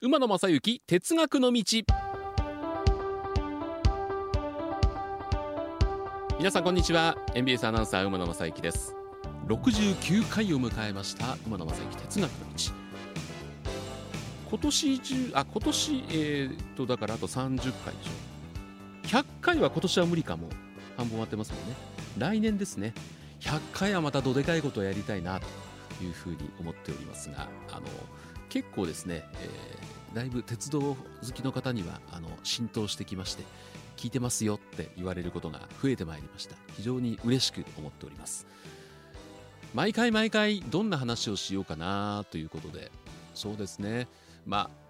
馬野正幸哲学の道。皆さんこんにちは。NBS アナウンサー馬野正幸です。69回を迎えました馬野正幸哲学の道。今年中あ今年えー、っとだからあと30回でしょ。100回は今年は無理かも。半分終わってますもんね。来年ですね。100回はまたどでかいことをやりたいなというふうに思っておりますがあの結構ですね、えー、だいぶ鉄道好きの方にはあの浸透してきまして聞いてますよって言われることが増えてまいりました。非常に嬉しく思っております。毎回毎回どんな話をしようかなということで。そうですね。まあ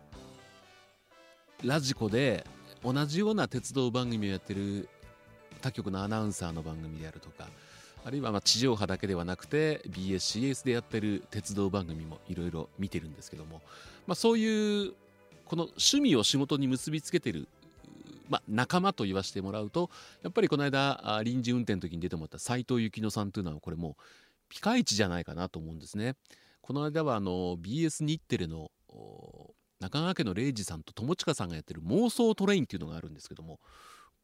ラジコで同じような鉄道番組をやってる他局のアナウンサーの番組であるとかあるいはま地上波だけではなくて BSCS でやってる鉄道番組もいろいろ見てるんですけども、まあ、そういうこの趣味を仕事に結びつけてる、ま、仲間と言わせてもらうとやっぱりこの間臨時運転の時に出てもらった斎藤幸乃さんというのはこれもうピカイチじゃないかなと思うんですね。この間はあの BS 日テレの中川家の礼二さんと友近さんがやってる妄想トレインっていうのがあるんですけども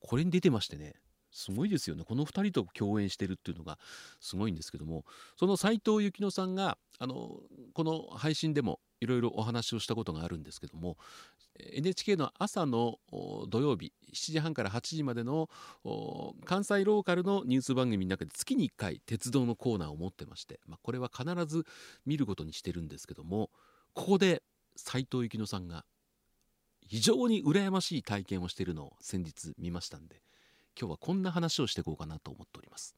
これに出てましてねすごいですよねこの2人と共演してるっていうのがすごいんですけどもその斎藤幸乃さんがあのこの配信でもいろいろお話をしたことがあるんですけども NHK の朝の土曜日7時半から8時までの関西ローカルのニュース番組の中で月に1回鉄道のコーナーを持ってまして、まあ、これは必ず見ることにしてるんですけどもここで斎藤幸乃さんが非常に羨ましい体験をしているのを先日見ましたんで今日はこんな話をしていこうかなと思っております。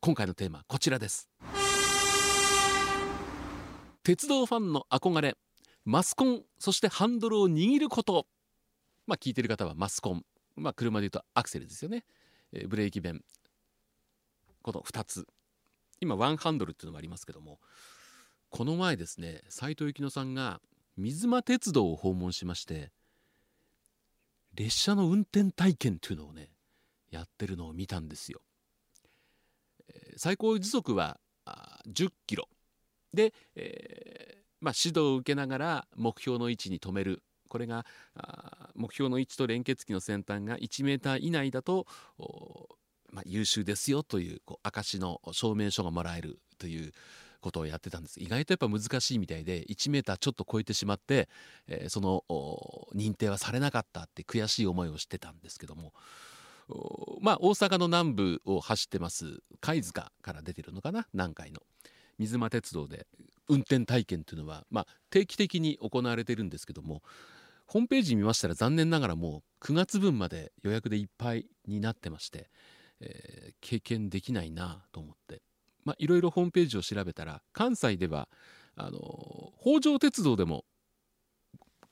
今回のテーマはこちらです。鉄道ファンの憧れマスコンそしてハンドルを握ること。まあ聞いてる方はマスコン。まあ車で言うとアクセルですよね、えー、ブレーキ弁。この2つ。今ワンハンドルっていうのもありますけども。この前ですね斎藤幸乃さんが水間鉄道を訪問しまして列車の運転体験というのをねやってるのを見たんですよ。え、最高時速は10キロ。で、えー、まあ、指導を受けながら目標の位置に止める。これが目標の位置と連結機の先端が1メーター以内だと、まあ、優秀ですよというこう証の証明書がもらえるということをやってたんです。意外とやっぱ難しいみたいで1メーターちょっと超えてしまって、えー、その認定はされなかったって悔しい思いをしてたんですけども。まあ大阪の南部を走ってます貝塚から出てるのかな？南海の。水間鉄道で運転体験というのは、まあ、定期的に行われているんですけどもホームページ見ましたら残念ながらもう9月分まで予約でいっぱいになってまして、えー、経験できないなと思って。まあいろいろホームページを調べたら関西ではあの北条鉄道でも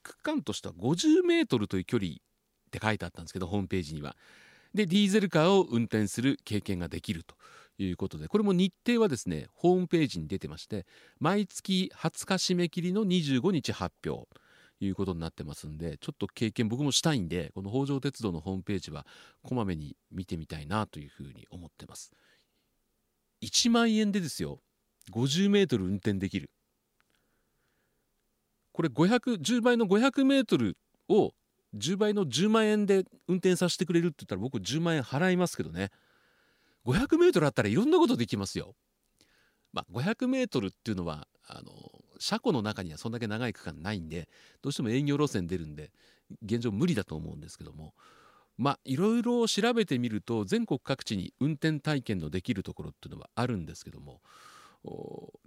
区間としては50メートルという距離って書いてあったんですけどホームページには。でディーゼルカーを運転する経験ができると。いうことでこれも日程はですねホームページに出てまして毎月20日締め切りの25日発表ということになってますんでちょっと経験僕もしたいんでこの北条鉄道のホームページはこまめに見てみたいなというふうに思ってます。1万円でですよ50メートル運転できる。これ510倍の500メートルを10倍の10万円で運転させてくれるって言ったら僕10万円払いますけどね。500m あったらいろんなことできますよ。まあ、500m っていうのはあの車庫の中にはそんだけ長い区間ないんでどうしても営業路線出るんで現状無理だと思うんですけどもまあいろいろ調べてみると全国各地に運転体験のできるところっていうのはあるんですけども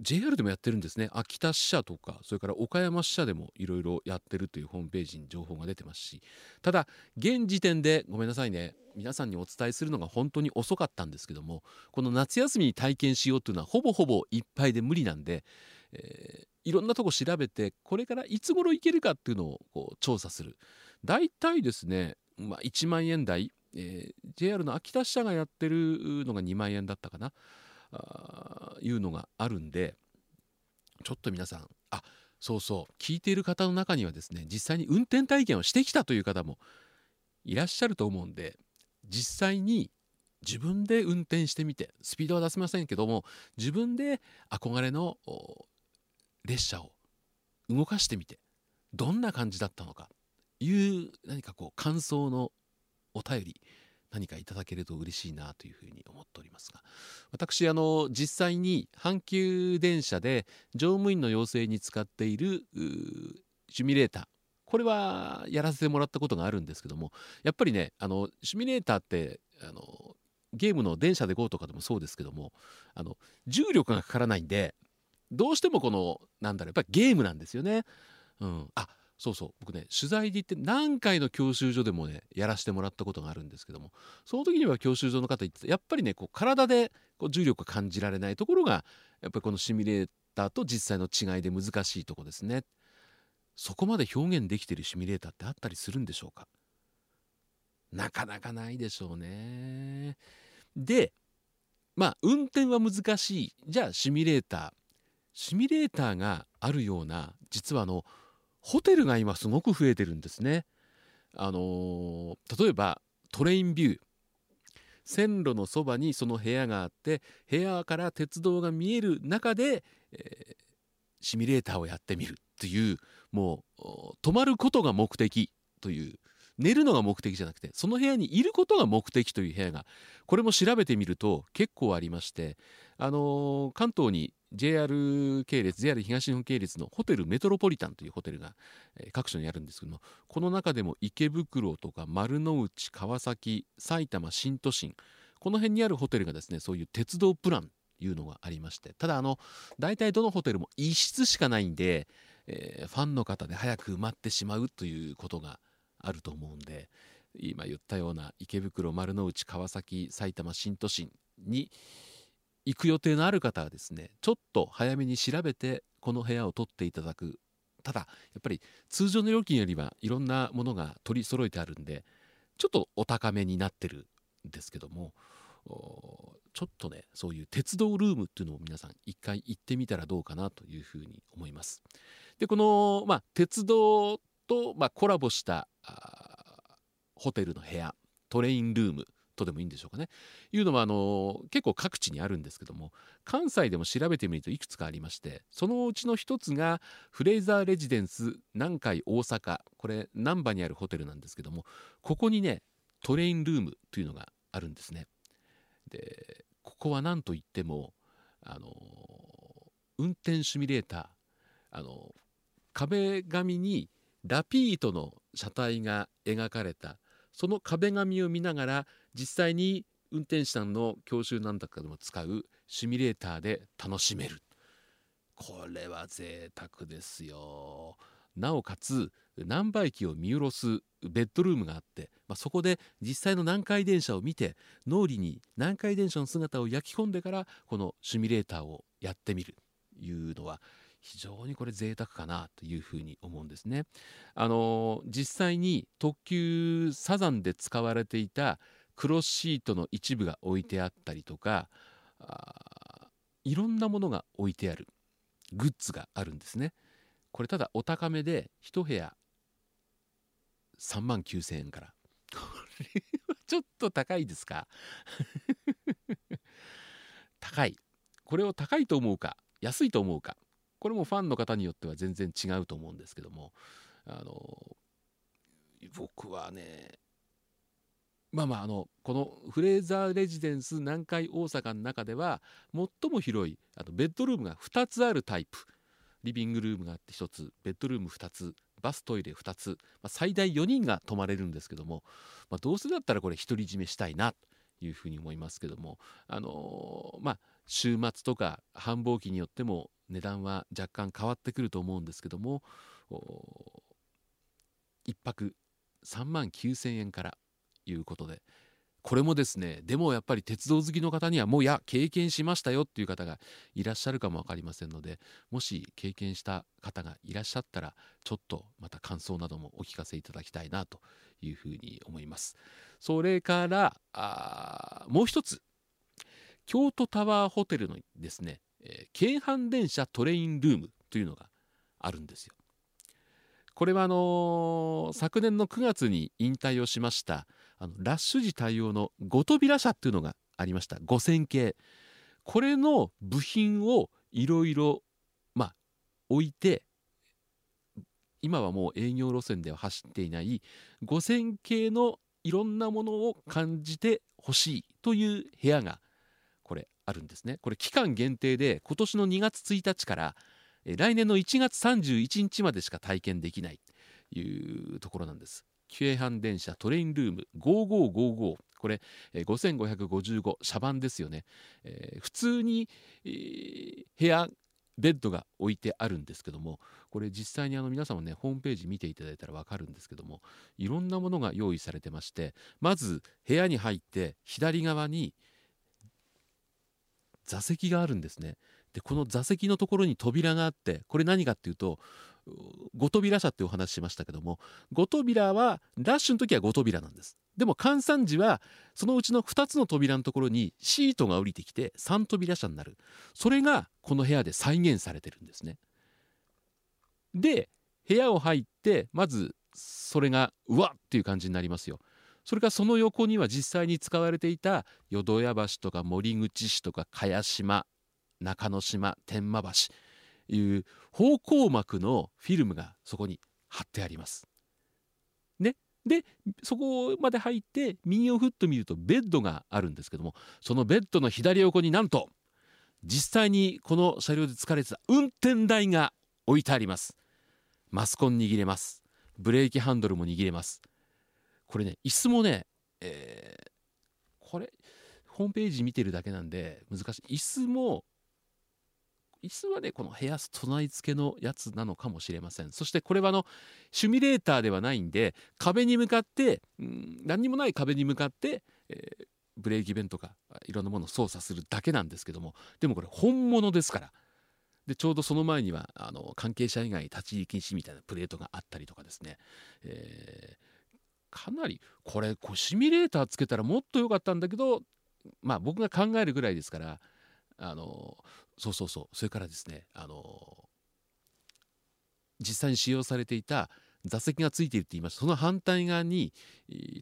JR でもやってるんですね。秋田支社とかそれから岡山支社でもいろいろやってるというホームページに情報が出てますし。ただ現時点でごめんなさいね皆さんにお伝えするのが本当に遅かったんですけどもこの夏休みに体験しようというのはほぼほぼいっぱいで無理なんで、えー、いろんなとこ調べてこれからいつ頃行けるかっていうのをこう調査する。大体ですね、まあ、1万円台、えー、JR の秋田支社がやってるのが2万円だったかな。あいうのがあるんでちょっと皆さんあそうそう聞いている方の中にはですね実際に運転体験をしてきたという方もいらっしゃると思うんで実際に自分で運転してみてスピードは出せませんけども自分で憧れの列車を動かしてみてどんな感じだったのかいう何かこう感想のお便り何かいただけると嬉しいなというふうに思っておりますが。私あの実際に阪急電車で乗務員の養成に使っているシミュレーター。これはやらせてもらったことがあるんですけどもやっぱりねあのシミュレーターってあのゲームの電車で GO とかでもそうですけどもあの重力がかからないんでどうしてもこのなんだろうやっぱりゲームなんですよね。うん、あそうそう。僕ね取材で行って何回の教習所でもねやらせてもらったことがあるんですけどもその時には教習所の方言ってやっぱりねこう体でこう重力が感じられないところがやっぱりこのシミュレーターと実際の違いで難しいとこですね。そこまで表現できてるシミュレーターってあったりするんでしょうか？なかなかないでしょうね。でまあ運転は難しい。じゃあシミュレーター。シミュレーターがあるような実はあのホテルが今すごく増えてるんですね。あのー、例えばトレインビュー線路のそばにその部屋があって部屋から鉄道が見える中で、えー、シミュレーターをやってみるというもう泊まることが目的という寝るのが目的じゃなくてその部屋にいることが目的という部屋がこれも調べてみると結構ありましてあのー、関東に JR 系列 JR 東日本系列のホテルメトロポリタンというホテルが、各所にあるんですけどもこの中でも池袋とか丸の内川崎埼玉新都心この辺にあるホテルがですねそういう鉄道プランというのがありましてただあの大体どのホテルも1室しかないんで、えー、ファンの方で早く埋まってしまうということがあると思うんで今言ったような池袋丸の内川崎埼玉新都心に行く予定のある方はですねちょっと早めに調べてこの部屋を取っていただく。ただやっぱり通常の料金よりはいろんなものが取り揃えてあるんでちょっとお高めになってるんですけどもちょっとねそういう鉄道ルームっていうのを皆さん一回行ってみたらどうかなというふうに思います。でこの、まあ、鉄道と、まあ、コラボしたホテルの部屋トレインルームとでもいいんでしょうかね。いうのはあの結構各地にあるんですけども関西でも調べてみるといくつかありましてそのうちの一つがフレイザーレジデンス南海大阪。これ難波にあるホテルなんですけどもここにねトレインルームというのがあるんですね。でここは何といってもあの運転シミュレーター。あの壁紙にラピートの車体が描かれた。その壁紙を見ながら実際に運転手さんの教習なんだかでも使うシミュレーターで楽しめるこれは贅沢ですよなおかつ南波駅を見下ろすベッドルームがあって、まあ、そこで実際の南海電車を見て脳裏に南海電車の姿を焼き込んでからこのシミュレーターをやってみるというのは非常にこれ贅沢かなというふうに思うんですね。あの実際に特急サザンで使われていたクロスシートの一部が置いてあったりとかいろんなものが置いてあるグッズがあるんですね。これただお高めで1部屋3万9000円から。これはちょっと高いですか？高い。これを高いと思うか安いと思うかこれもファンの方によっては全然違うと思うんですけどもあの僕はねまあまああのこのフレーザーレジデンス南海大阪の中では最も広いあとベッドルームが2つあるタイプ。リビングルームがあって1つベッドルーム2つバストイレ2つ、まあ、最大4人が泊まれるんですけども、まあ、どうせだったらこれ独り占めしたいなというふうに思いますけどもあのー、まあ週末とか繁忙期によっても値段は若干変わってくると思うんですけども1泊3万9000円からいうことで。これもですねでもやっぱり鉄道好きの方にはもうや経験しましたよっていう方がいらっしゃるかも分かりませんのでもし経験した方がいらっしゃったらちょっとまた感想などもお聞かせいただきたいなというふうに思います。それからあもう一つ。京都タワーホテルのですねえー、京阪電車トレインルームというのがあるんですよ。これはあの、昨年の9月に引退をしましたあのラッシュ時対応のゴトビラ車っていうのがありました。5000系。これの部品をいろいろまあ置いて今はもう営業路線では走っていない5000系のいろんなものを感じてほしいという部屋がこれあるんですね。これ期間限定で今年の2月1日から来年の1月31日までしか体験できないというところなんです。京阪電車トレインルーム5555これ、えー、5555車番ですよね、えー、普通に、えー、部屋ベッドが置いてあるんですけどもこれ実際にあの皆さんもねホームページ見ていただいたら分かるんですけどもいろんなものが用意されてましてまず部屋に入って左側に座席があるんですね。でこの座席のところに扉があってこれ何かっていうと5扉車ってお話ししましたけども5扉はラッシュの時は5扉なんです。でも換算時はそのうちの2つの扉のところにシートが降りてきて3扉車になる。それがこの部屋で再現されてるんですね。で部屋を入ってまずそれがうわっっていう感じになりますよ。それからその横には実際に使われていた淀屋橋とか森口市とか茅島中之島天満橋いう方向幕のフィルムがそこに貼ってあります。ね、でそこまで入って右をふっと見るとベッドがあるんですけどもそのベッドの左横になんと実際にこの車両で使われてた運転台が置いてあります。マスコン握れます。ブレーキハンドルも握れます。これね椅子もね、えー、これホームページ見てるだけなんで難しい。椅子も椅子はねこの部屋備え付けのやつなのかもしれません。そしてこれはあのシミュレーターではないんで壁に向かって、うん、何にもない壁に向かって、えー、ブレーキ弁とかいろんなものを操作するだけなんですけども。でもこれ本物ですから。でちょうどその前にはあの関係者以外立ち入り禁止みたいなプレートがあったりとかですね、えー、かなりこれこうシミュレーターつけたらもっと良かったんだけどまあ僕が考えるぐらいですからあのそうそうそうそれからですねあの実際に使用されていた座席がついているって言いましたその反対側に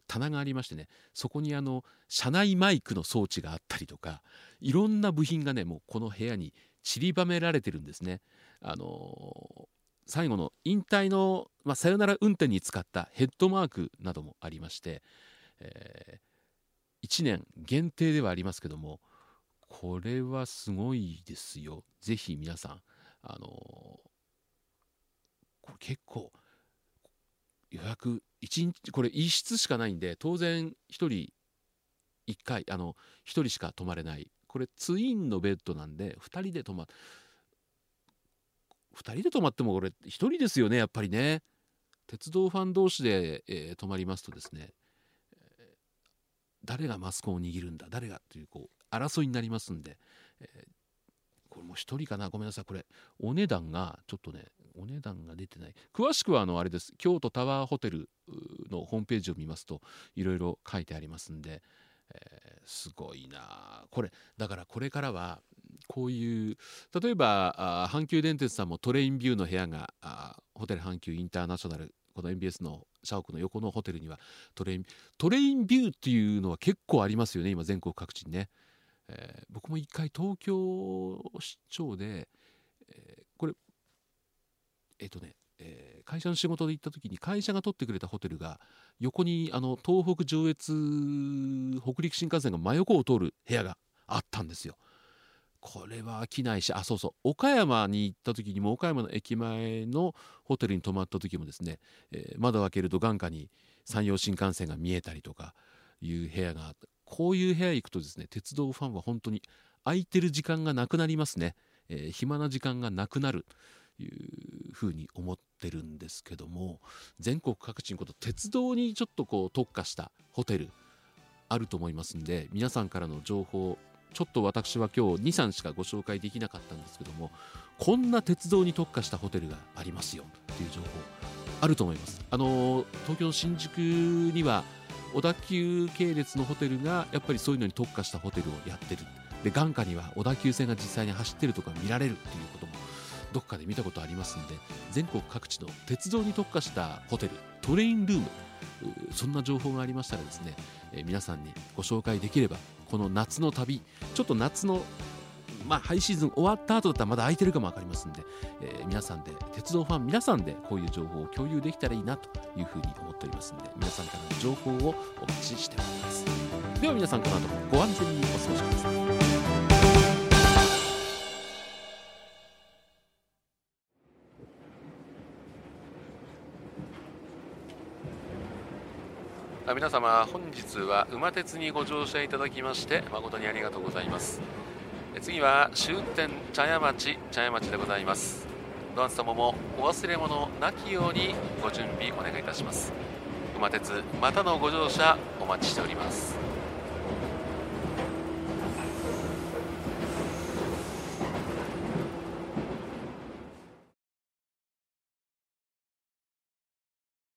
棚がありましてねそこにあの車内マイクの装置があったりとかいろんな部品がねもうこの部屋に散りばめられてるんですね。あの最後の引退の、まあ、さよなら運転に使ったヘッドマークなどもありまして、えー、1年限定ではありますけどもこれはすごいですよ。ぜひ皆さん、あのこれ結構予約1日これ1室しかないんで当然1人1回あの1人しか泊まれない。これツインのベッドなんで2人で泊ま2人で泊まってもこれ1人ですよねやっぱりね。鉄道ファン同士で、えー、泊まりますとですね、誰がマスコンを握るんだ誰がというこう争いになりますんで、えー、これも1人かな？ごめんなさいこれ。お値段がちょっとねお値段が出てない。詳しくはあのあれです。京都タワーホテルのホームページを見ますといろいろ書いてありますんで、えー、すごいな。これだからこれからはこういう例えば阪急電鉄さんもトレインビューの部屋がホテル阪急インターナショナルこの MBS の社屋の横のホテルにはトレイントレインビューっていうのは結構ありますよね今全国各地にね。えー、僕も一回東京出張で、えー、これえっ、ー、とね、え会社の仕事で行った時に会社が取ってくれたホテルが横にあの東北上越北陸新幹線が真横を通る部屋があったんですよ。これは飽きないしあそうそう岡山に行った時にも岡山の駅前のホテルに泊まった時もですね、え窓を開けると眼下に山陽新幹線が見えたりとかいう部屋があったこういう部屋行くとですね鉄道ファンは本当に空いてる時間がなくなりますね、えー、暇な時間がなくなるというふうに思ってるんですけども全国各地にこと鉄道にちょっとこう特化したホテルあると思いますんで皆さんからの情報ちょっと私は今日23しかご紹介できなかったんですけどもこんな鉄道に特化したホテルがありますよっていう情報あると思います。あの東京新宿には小田急系列のホテルがやっぱりそういうのに特化したホテルをやってるで眼下には小田急線が実際に走ってるとか見られるっていうこともどっかで見たことありますんで全国各地の鉄道に特化したホテルトレインルーム。そんな情報がありましたらですね、え、皆さんにご紹介できればこの夏の旅ちょっと夏のまあ、ハイシーズン終わった後だったらまだ空いてるかも分かりますんで、えー、皆さんで鉄道ファン皆さんでこういう情報を共有できたらいいなというふうに思っておりますので皆さんからの情報をお待ちしております。では皆さんこの後もご安全にお過ごしください。皆様本日は馬鉄にご乗車いただきまして誠にありがとうございます。次は終点茶屋町茶屋町でございます。ドアン様もお忘れ物なきようにご準備お願いいたします。馬鉄またのご乗車お待ちしております。